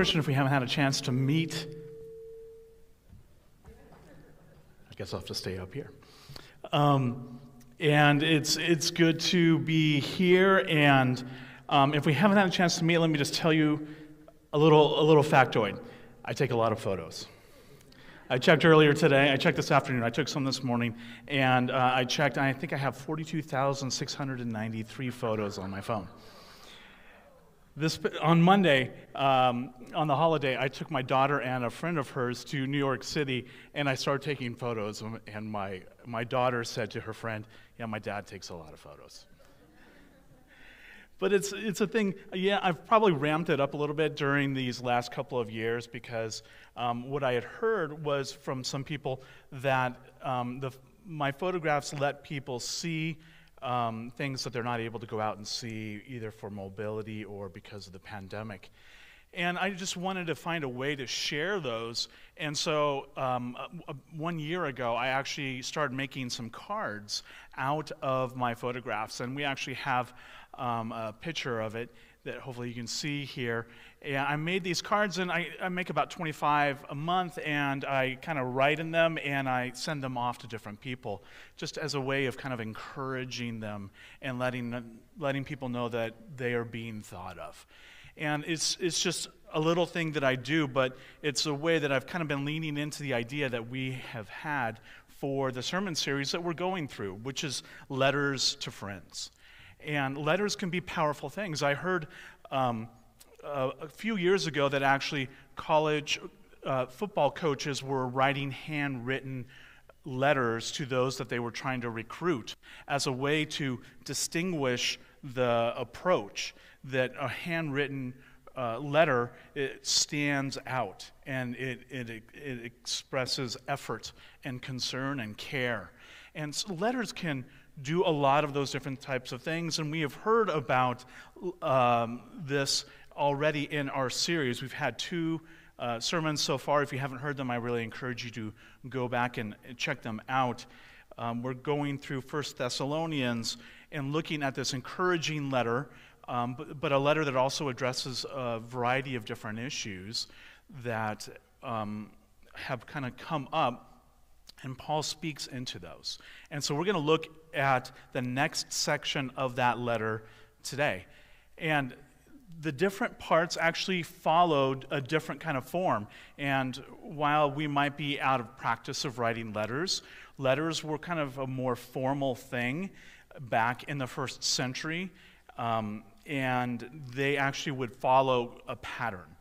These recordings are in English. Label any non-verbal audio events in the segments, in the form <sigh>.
Christian. If we haven't had a chance to meet, I guess I'll have to stay up here. Um, and it's, it's good to be here. And um, if we haven't had a chance to meet, let me just tell you a little, a little factoid. I take a lot of photos. I checked earlier today. I checked this afternoon. I took some this morning, and uh, I checked. I think I have 42,693 photos on my phone. This, on Monday, um, on the holiday, I took my daughter and a friend of hers to New York City, and I started taking photos. And my, my daughter said to her friend, Yeah, my dad takes a lot of photos. But it's, it's a thing, yeah, I've probably ramped it up a little bit during these last couple of years because um, what I had heard was from some people that um, the, my photographs let people see um, things that they're not able to go out and see either for mobility or because of the pandemic. And I just wanted to find a way to share those. And so um, uh, one year ago, I actually started making some cards out of my photographs. And we actually have um, a picture of it that hopefully you can see here. And I made these cards, and I, I make about 25 a month, and I kind of write in them and I send them off to different people, just as a way of kind of encouraging them and letting, letting people know that they are being thought of. And it's, it's just a little thing that I do, but it's a way that I've kind of been leaning into the idea that we have had for the sermon series that we're going through, which is letters to friends. And letters can be powerful things. I heard um, uh, a few years ago that actually college uh, football coaches were writing handwritten letters to those that they were trying to recruit as a way to distinguish the approach that a handwritten uh, letter it stands out and it, it, it expresses effort and concern and care and so letters can do a lot of those different types of things. And we have heard about um, this already in our series. We've had two uh, sermons so far. If you haven't heard them, I really encourage you to go back and check them out. Um, we're going through First Thessalonians and looking at this encouraging letter, um, but, but, a letter that also addresses a variety of different issues that um, have kind of come up and Paul speaks into those. And so we're going to look at the next section of that letter today. And the different parts actually followed a different kind of form. And while we might be out of practice of writing letters, letters were kind of a more formal thing back in the first century. Um, and they actually would follow a pattern.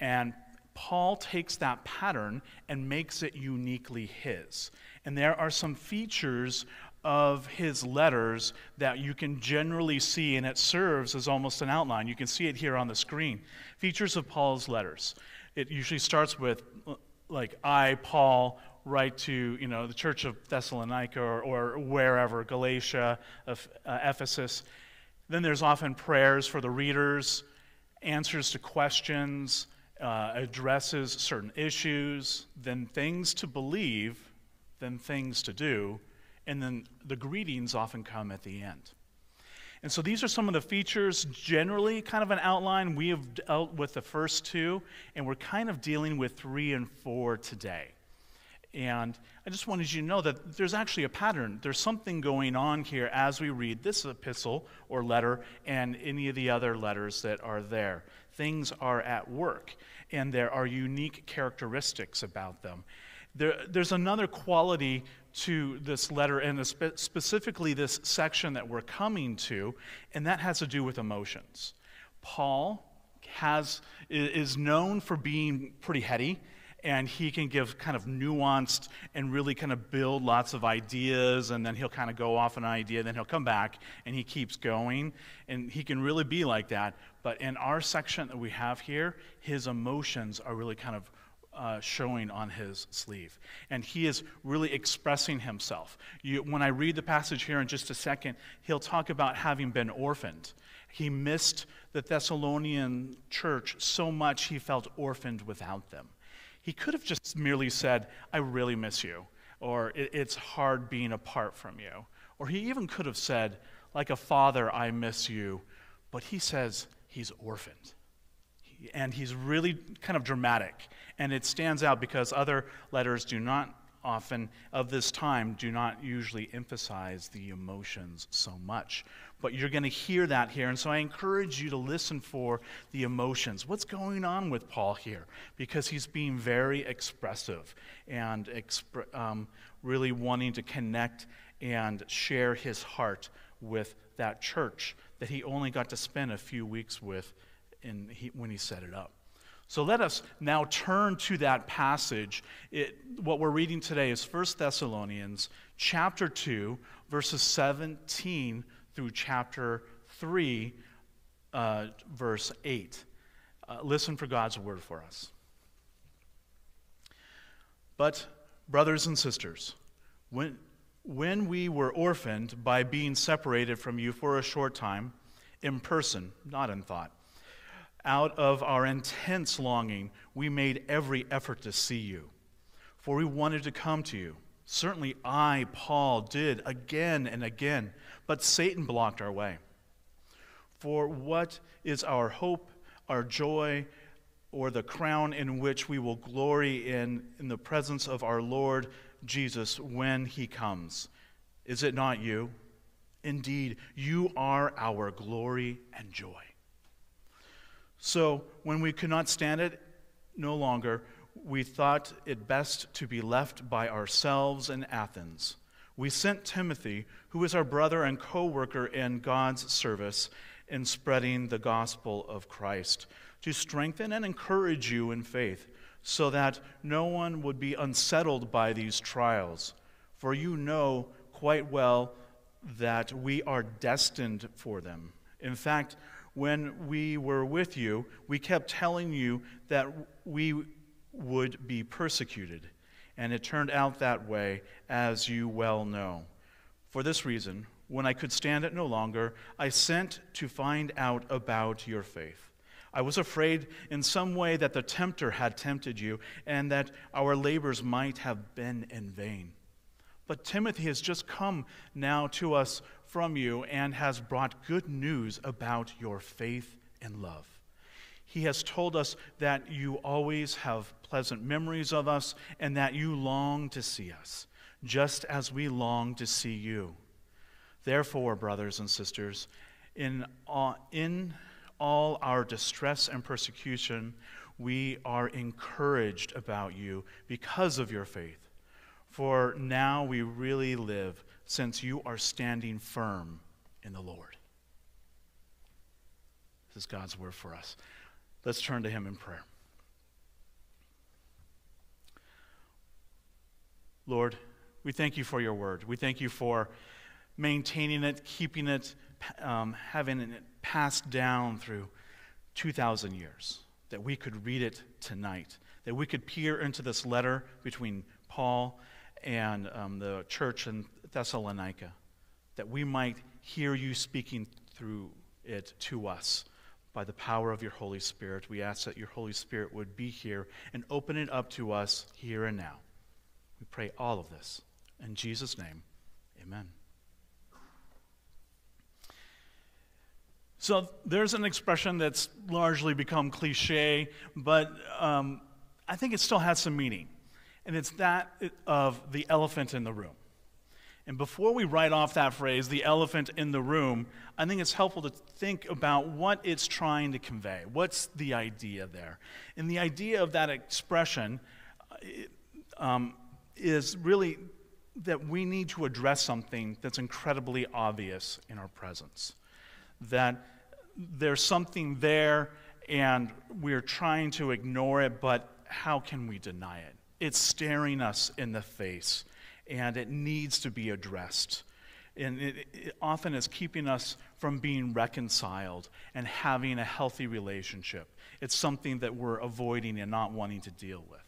And Paul takes that pattern and makes it uniquely his. And there are some features of his letters that you can generally see, and it serves as almost an outline. You can see it here on the screen. Features of Paul's letters. It usually starts with, like, I, Paul, write to you know the church of Thessalonica or, or wherever, Galatia, of, uh, Ephesus. Then there's often prayers for the readers, answers to questions, uh, addresses certain issues, then things to believe, then things to do, and then the greetings often come at the end. And so these are some of the features, generally kind of an outline. We have dealt with the first two, and we're kind of dealing with three and four today. And I just wanted you to know that there's actually a pattern. There's something going on here as we read this epistle or letter and any of the other letters that are there. Things are at work and there are unique characteristics about them. There, there's another quality to this letter, and spe- specifically this section that we're coming to, and that has to do with emotions. Paul has, is known for being pretty heady, and he can give kind of nuanced and really kind of build lots of ideas, and then he'll kind of go off an idea, then he'll come back, and he keeps going, and he can really be like that. But in our section that we have here, his emotions are really kind of uh, showing on his sleeve. And he is really expressing himself. You, when I read the passage here in just a second, he'll talk about having been orphaned. He missed the Thessalonian church so much he felt orphaned without them. He could have just merely said, I really miss you, or it's hard being apart from you. Or he even could have said, like a father, I miss you. But he says he's orphaned. And he's really kind of dramatic. And it stands out because other letters do not often, of this time, do not usually emphasize the emotions so much. But you're going to hear that here. And so I encourage you to listen for the emotions. What's going on with Paul here? Because he's being very expressive and um, really wanting to connect and share his heart with that church that he only got to spend a few weeks with in, he, when he set it up. So let us now turn to that passage. It, what we're reading today is 1 Thessalonians chapter 2, verses 17 through chapter 3, uh, verse 8. Uh, listen for God's word for us. But, brothers and sisters, when, when we were orphaned by being separated from you for a short time, in person, not in thought, out of our intense longing, we made every effort to see you, for we wanted to come to you. Certainly, I, Paul, did again and again, but Satan blocked our way. For what is our hope, our joy, or the crown in which we will glory in, in the presence of our Lord Jesus when he comes? Is it not you? Indeed, you are our glory and joy. So, when we could not stand it no longer, we thought it best to be left by ourselves in Athens. We sent Timothy, who is our brother and co worker in God's service in spreading the gospel of Christ, to strengthen and encourage you in faith, so that no one would be unsettled by these trials. For you know quite well that we are destined for them. In fact, when we were with you, we kept telling you that we would be persecuted. And it turned out that way, as you well know. For this reason, when I could stand it no longer, I sent to find out about your faith. I was afraid in some way that the tempter had tempted you and that our labors might have been in vain. But Timothy has just come now to us from you and has brought good news about your faith and love. He has told us that you always have pleasant memories of us and that you long to see us, just as we long to see you. Therefore, brothers and sisters, in all, in all our distress and persecution, we are encouraged about you because of your faith. For now we really live since you are standing firm in the Lord. This is God's word for us. Let's turn to Him in prayer. Lord, we thank you for your word. We thank you for maintaining it, keeping it, um, having it passed down through 2,000 years, that we could read it tonight, that we could peer into this letter between Paul and um, the church in Thessalonica, that we might hear you speaking through it to us by the power of your Holy Spirit. We ask that your Holy Spirit would be here and open it up to us here and now. We pray all of this. In Jesus' name, amen. So there's an expression that's largely become cliche, but um, I think it still has some meaning. And it's that of the elephant in the room. And before we write off that phrase, the elephant in the room, I think it's helpful to think about what it's trying to convey. What's the idea there? And the idea of that expression uh, um, is really that we need to address something that's incredibly obvious in our presence. That there's something there and we're trying to ignore it, but how can we deny it? It's staring us in the face and it needs to be addressed. And it, it, often is keeping us from being reconciled and having a healthy relationship. It's something that we're avoiding and not wanting to deal with.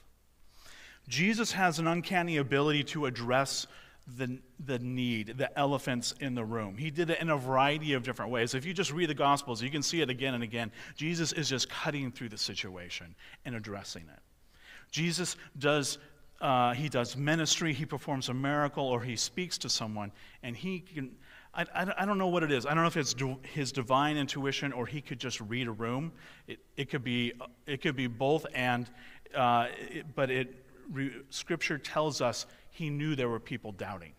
Jesus has an uncanny ability to address the, the need, the elephants in the room. He did it in a variety of different ways. If you just read the Gospels, you can see it again and again. Jesus is just cutting through the situation and addressing it. Jesus does. Uh, he does ministry, he performs a miracle, or he speaks to someone, and he can. I, I, I don't know what it is. I don't know if it's his divine intuition or he could just read a room. It, it, could, be, it could be both, and, uh, it, but it, re, Scripture tells us he knew there were people doubting.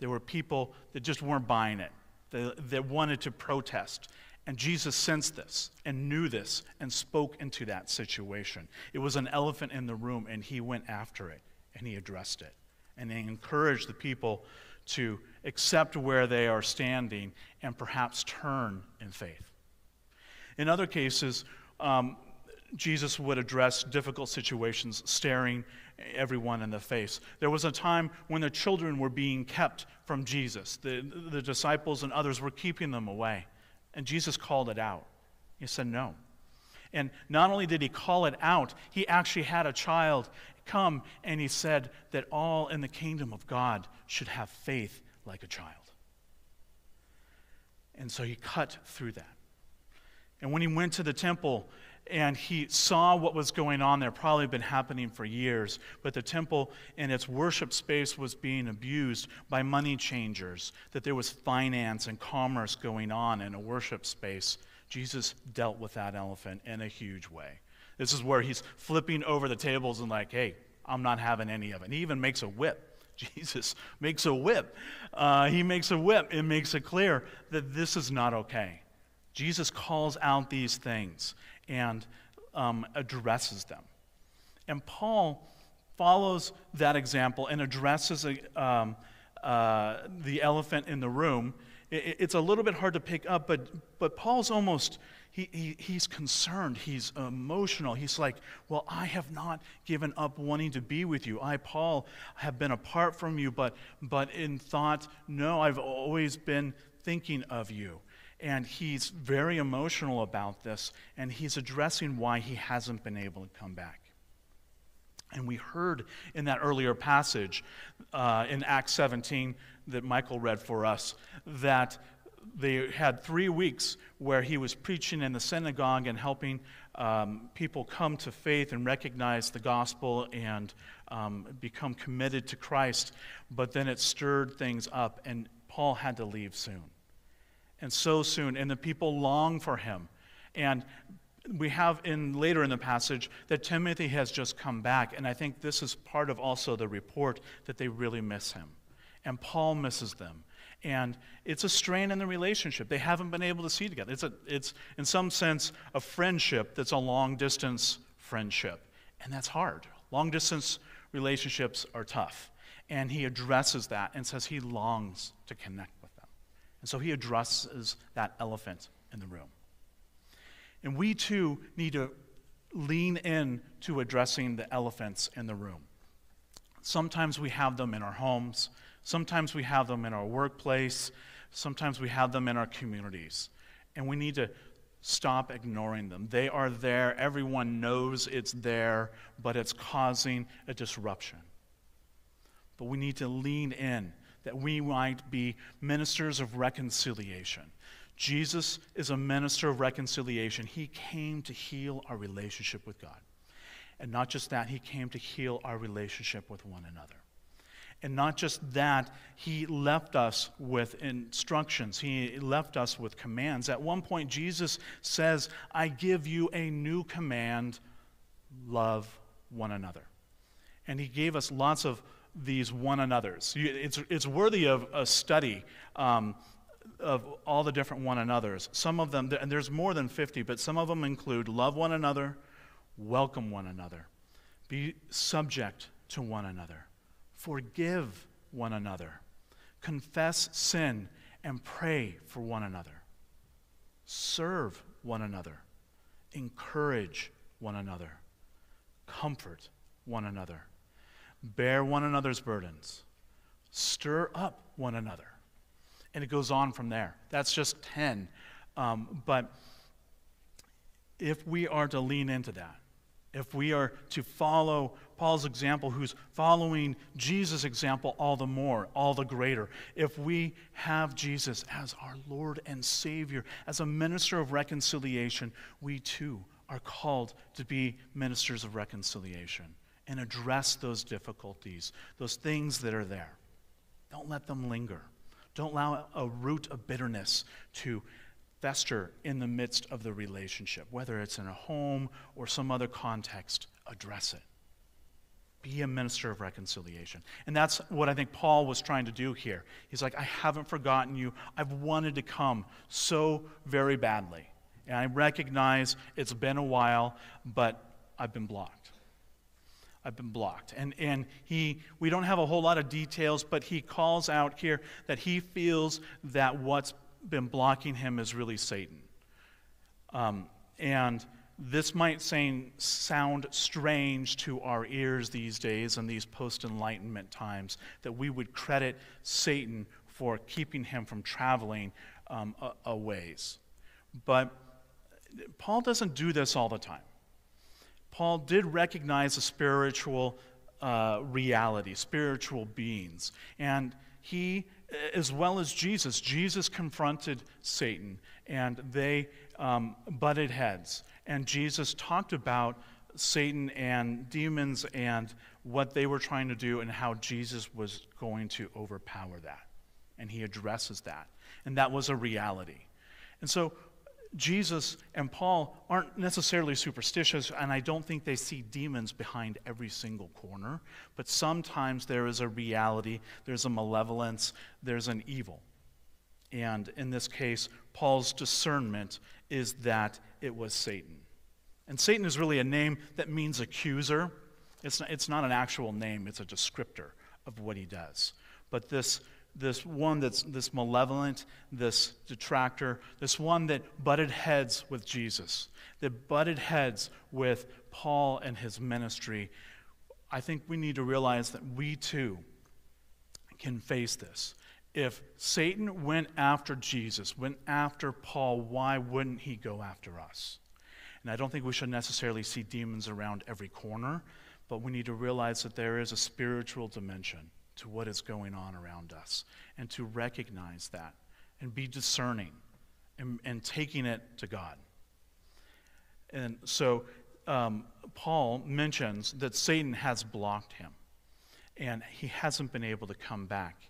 There were people that just weren't buying it, that, that wanted to protest. And Jesus sensed this and knew this and spoke into that situation. It was an elephant in the room, and he went after it and he addressed it. And he encouraged the people to accept where they are standing and perhaps turn in faith. In other cases, um, Jesus would address difficult situations staring everyone in the face. There was a time when the children were being kept from Jesus. The, the disciples and others were keeping them away. And Jesus called it out. He said, No. And not only did he call it out, he actually had a child come and he said that all in the kingdom of God should have faith like a child. And so he cut through that. And when he went to the temple and he saw what was going on there, probably been happening for years, but the temple and its worship space was being abused by money changers, that there was finance and commerce going on in a worship space. Jesus dealt with that elephant in a huge way. This is where he's flipping over the tables and, like, hey, I'm not having any of it. And he even makes a whip. <laughs> Jesus makes a whip. Uh, he makes a whip. It makes it clear that this is not okay. Jesus calls out these things and um, addresses them. And Paul follows that example and addresses a, um, uh, the elephant in the room. It, it's a little bit hard to pick up, but, but Paul's almost he, he, he's concerned, he's emotional. He's like, Well, I have not given up wanting to be with you. I, Paul, have been apart from you, but, but in thought, no, I've always been thinking of you. And he's very emotional about this, and he's addressing why he hasn't been able to come back. And we heard in that earlier passage uh, in Acts 17 that Michael read for us that they had three weeks where he was preaching in the synagogue and helping um, people come to faith and recognize the gospel and um, become committed to Christ. But then it stirred things up, and Paul had to leave soon. And so soon, and the people long for him. And we have in later in the passage that Timothy has just come back, and I think this is part of also the report that they really miss him. And Paul misses them and it's a strain in the relationship. They haven't been able to see together. It's, a, it's in some sense, a friendship that's a long distance friendship. And that's hard. Long distance relationships are tough. And he addresses that and says he longs to connect. And so he addresses that elephant in the room. And we too need to lean in to addressing the elephants in the room. Sometimes we have them in our homes. Sometimes we have them in our workplace, sometimes we have them in our communities. And we need to stop ignoring them. They are there, everyone knows it's there, but it's causing a disruption. But we need to lean in that we might be ministers of reconciliation. Jesus is a minister of reconciliation. He came to heal our relationship with God. And not just that, he came to heal our relationship with one another. And not just that, he left us with instructions, he left us with commands. At one point, Jesus says, I give you a new command love one another. And he gave us lots of these one another's. It's, it's worthy of a study. Um, of all the different one another's. Some of them, and there's more than 50, but some of them include love one another, welcome one another, be subject to one another, Forgive one another. Confess sin and pray for one another. Serve one another. Encourage one another. Comfort one another. Bear one another's burdens. Stir up one another. And it goes on from there. That's just 10. Um, but if we are to lean into that, if we are to follow Paul's example, who's following Jesus' example all the more, all the greater, if we have Jesus as our Lord and Savior, as a minister of reconciliation, we too are called to be ministers of reconciliation and address those difficulties, those things that are there. Don't let them linger. Don't allow a root of bitterness to fester in the midst of the relationship, whether it's in a home or some other context, address it. Be a minister of reconciliation. And that's what I think Paul was trying to do here. He's like, I haven't forgotten you. I've wanted to come so very badly. And I recognize it's been a while, but I've been blocked. I've been blocked. And, and he, we don't have a whole lot of details, but he calls out here that he feels that what's been blocking him is really Satan. Um, and this might sound strange to our ears these days in these post Enlightenment times that we would credit Satan for keeping him from traveling um, a, a ways. But Paul doesn't do this all the time. Paul did recognize a spiritual uh, reality, spiritual beings. And he as well as Jesus. Jesus confronted Satan, and they um, butted heads. And Jesus talked about Satan and demons and what they were trying to do, and how Jesus was going to overpower that. And he addresses that. And that was a reality. And so Jesus and Paul aren't necessarily superstitious, and I don't think they see demons behind every single corner, but sometimes there is a reality, there's a malevolence, there's an evil. And in this case, Paul's discernment is that it was Satan. And Satan is really a name that means accuser. It's not, it's not an actual name, it's a descriptor of what he does. But this this one that's this malevolent, this detractor, this one that butted heads with Jesus, that butted heads with Paul and his ministry, I think we need to realize that we too can face this. If Satan went after Jesus, went after Paul, why wouldn't he go after us? And I don't think we should necessarily see demons around every corner, but we need to realize that there is a spiritual dimension to what is going on around us and to recognize that and be discerning and, and taking it to God. And so um, Paul mentions that Satan has blocked him and he hasn't been able to come back.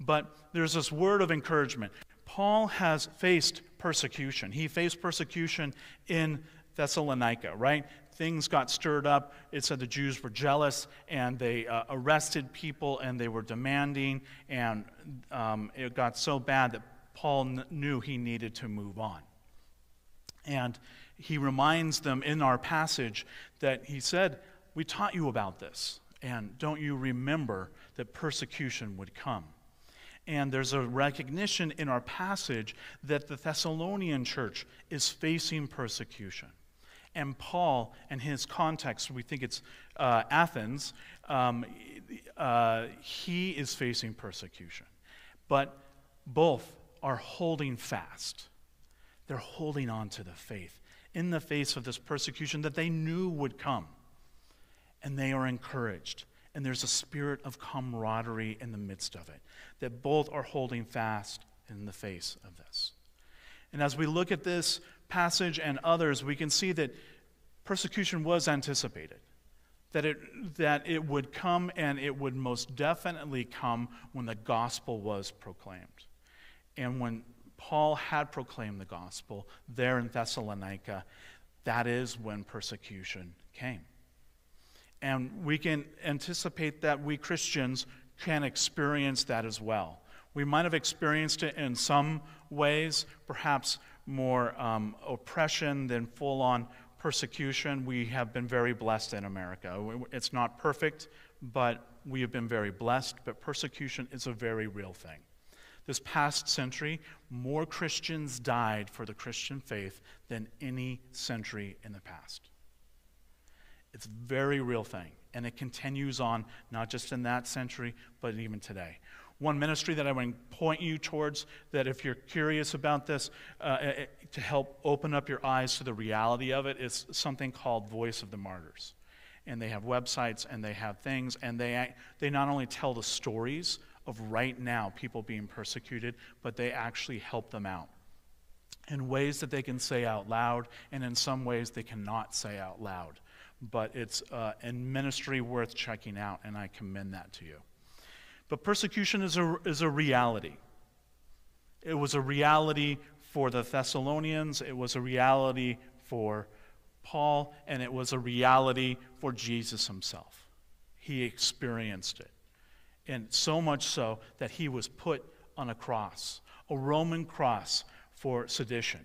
But there's this word of encouragement. Paul has faced persecution. He faced persecution in Thessalonica, right? Things got stirred up. It said the Jews were jealous and they uh, arrested people and they were demanding, and um, it got so bad that Paul knew he needed to move on. And he reminds them in our passage that he said, We taught you about this, and don't you remember that persecution would come? And there's a recognition in our passage that the Thessalonian church is facing persecution and Paul and his context, we think it's uh, Athens, um, uh, he is facing persecution. But both are holding fast. They're holding on to the faith in the face of this persecution that they knew would come. And they are encouraged. And there's a spirit of camaraderie in the midst of it, that both are holding fast in the face of this. And as we look at this passage and others, we can see that persecution was anticipated. That it, that it would come and it would most definitely come when the gospel was proclaimed. And when Paul had proclaimed the gospel there in Thessalonica, that is when persecution came. And we can anticipate that we Christians can experience that as well. We might have experienced it in some ways, perhaps more um, oppression than full on persecution. We have been very blessed in America. It's not perfect, but we have been very blessed. But persecution is a very real thing. This past century, more Christians died for the Christian faith than any century in the past. It's a very real thing, and it continues on not just in that century, but even today. One ministry that I to point you towards, that if you're curious about this, uh, eh, eh, to help open up your eyes to the reality of it, is something called Voice of the Martyrs. And they have websites and they have things, and they, they not only tell the stories of right now people being persecuted, but they actually help them out in ways that they can say out loud, and in some ways they cannot say out loud. But it's uh, a ministry worth checking out, and I commend that to you. But persecution is a, is a reality. It was a reality for the Thessalonians, it was a reality for Paul, and it was a reality for Jesus himself. He experienced it. And so much so that he was put on a cross, a Roman cross for sedition,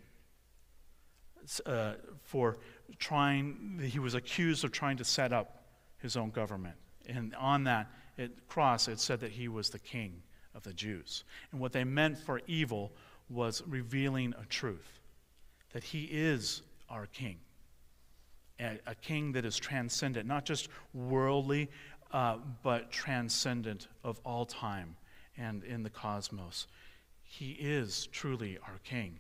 uh, for trying, he was accused of trying to set up his own government. And on that it, cross, it said that he was the king of the Jews. And what they meant for evil was revealing a truth that he is our king, a, a king that is transcendent, not just worldly, uh, but transcendent of all time and in the cosmos. He is truly our king,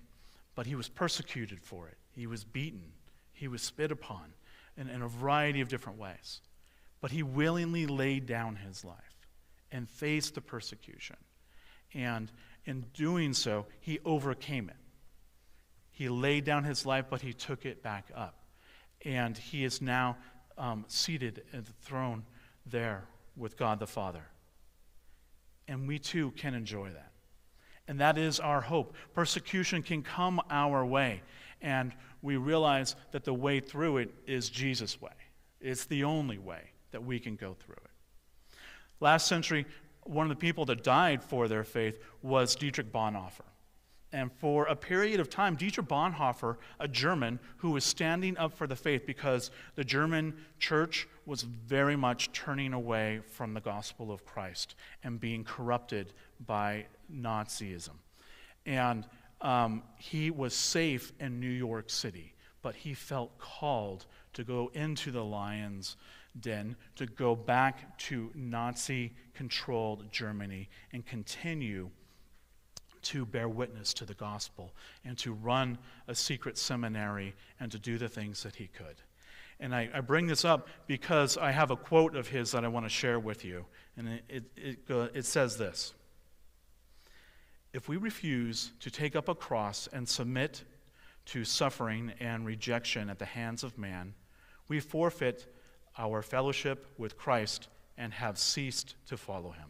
but he was persecuted for it. He was beaten, he was spit upon in, in a variety of different ways. But he willingly laid down his life and faced the persecution. And in doing so, he overcame it. He laid down his life, but he took it back up. And he is now um, seated at the throne there with God the Father. And we too can enjoy that. And that is our hope. Persecution can come our way, and we realize that the way through it is Jesus' way. It's the only way that we can go through it. Last century, one of the people that died for their faith was Dietrich Bonhoeffer. And for a period of time, Dietrich Bonhoeffer, a German who was standing up for the faith because the German church was very much turning away from the gospel of Christ and being corrupted by Nazism. And um, he was safe in New York City, but he felt called to go into the lion's den, to go back to Nazi controlled Germany and continue to bear witness to the gospel and to run a secret seminary and to do the things that he could. And I, I bring this up because I have a quote of his that I want to share with you. And it, it, it, it says this If we refuse to take up a cross and submit to suffering and rejection at the hands of man, we forfeit our fellowship with Christ and have ceased to follow him.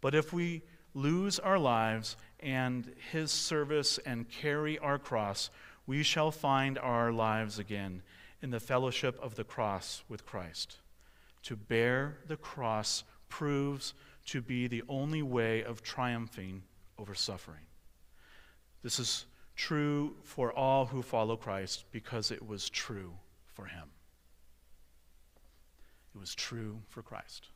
But if we lose our lives and his service and carry our cross, we shall find our lives again in the fellowship of the cross with Christ. To bear the cross proves to be the only way of triumphing over suffering. This is true for all who follow Christ because it was true for him. It was true for Christ.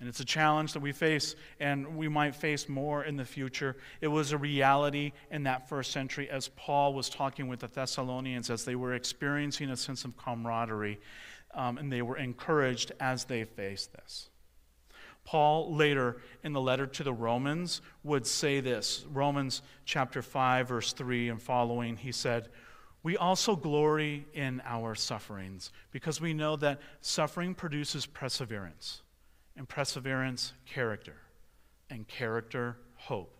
And it's a challenge that we face, and we might face more in the future. It was a reality in that first century as Paul was talking with the Thessalonians as they were experiencing a sense of camaraderie, um, and they were encouraged as they faced this. Paul later in the letter to the Romans would say this Romans chapter 5, verse 3 and following, he said, We also glory in our sufferings because we know that suffering produces perseverance and perseverance, character, and character, hope.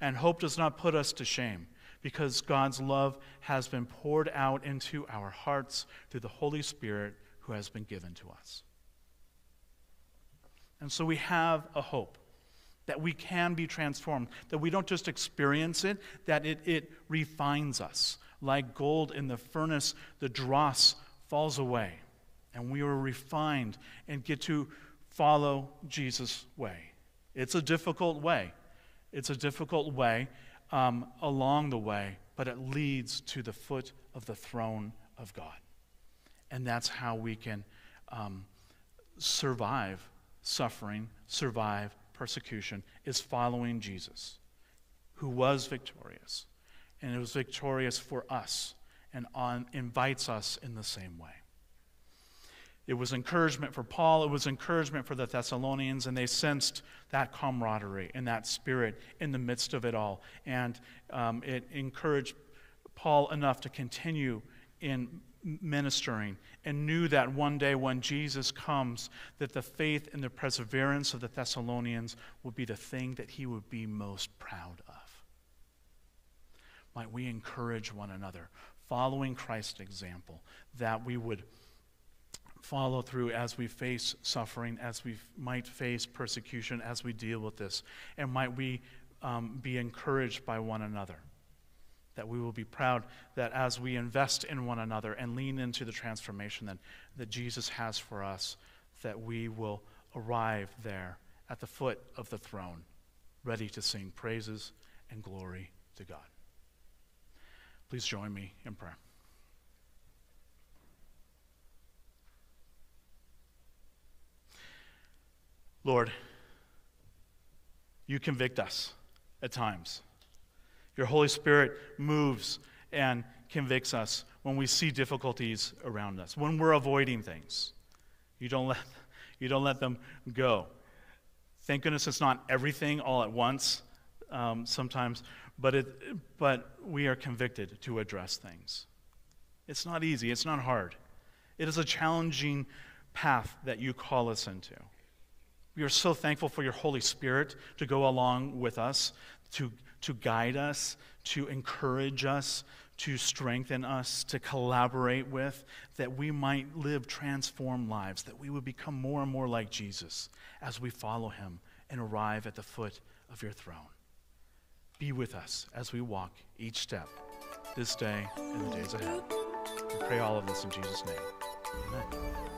And hope does not put us to shame because God's love has been poured out into our hearts through the Holy Spirit who has been given to us. And so we have a hope that we can be transformed, that we don't just experience it, that it, it refines us. Like gold in the furnace, the dross falls away, and we are refined and get to follow Jesus' way. It's a difficult way. It's a difficult way um, along the way, but it leads to the foot of the throne of God. And that's how we can um, survive suffering, survive persecution, is following Jesus, who was victorious. And it was victorious for us and on, invites us in the same way. It was encouragement for Paul, it was encouragement for the Thessalonians, and they sensed that camaraderie and that spirit in the midst of it all. And um, it encouraged Paul enough to continue in ministering and knew that one day when Jesus comes that the faith and the perseverance of the Thessalonians would be the thing that he would be most proud of. Might we encourage one another, following Christ's example, that we would follow through as we face suffering, as we might face persecution, as we deal with this, and might we um, be encouraged by one another that we will be proud that as we invest in one another and lean into the transformation that, that Jesus has for us, that we will arrive there at the foot of the throne, ready to sing praises and glory to God. Please join me in prayer. Lord, you convict us at times. Your Holy Spirit moves and convicts us when we see difficulties around us, when we're avoiding things. You don't let, you don't let them go. Thank goodness it's not everything all at once um, sometimes, but, it, but we are convicted to address things. It's not easy, it's not hard. It is a challenging path that you call us into. We are so thankful for your Holy Spirit to go along with us, to to guide us, to encourage us, to strengthen us, to collaborate with, that we might live transformed lives, that we would become more and more like Jesus as we follow him and arrive at the foot of your throne. Be with us as we walk each step this day and the days ahead. We pray all of this in Jesus' name. Amen.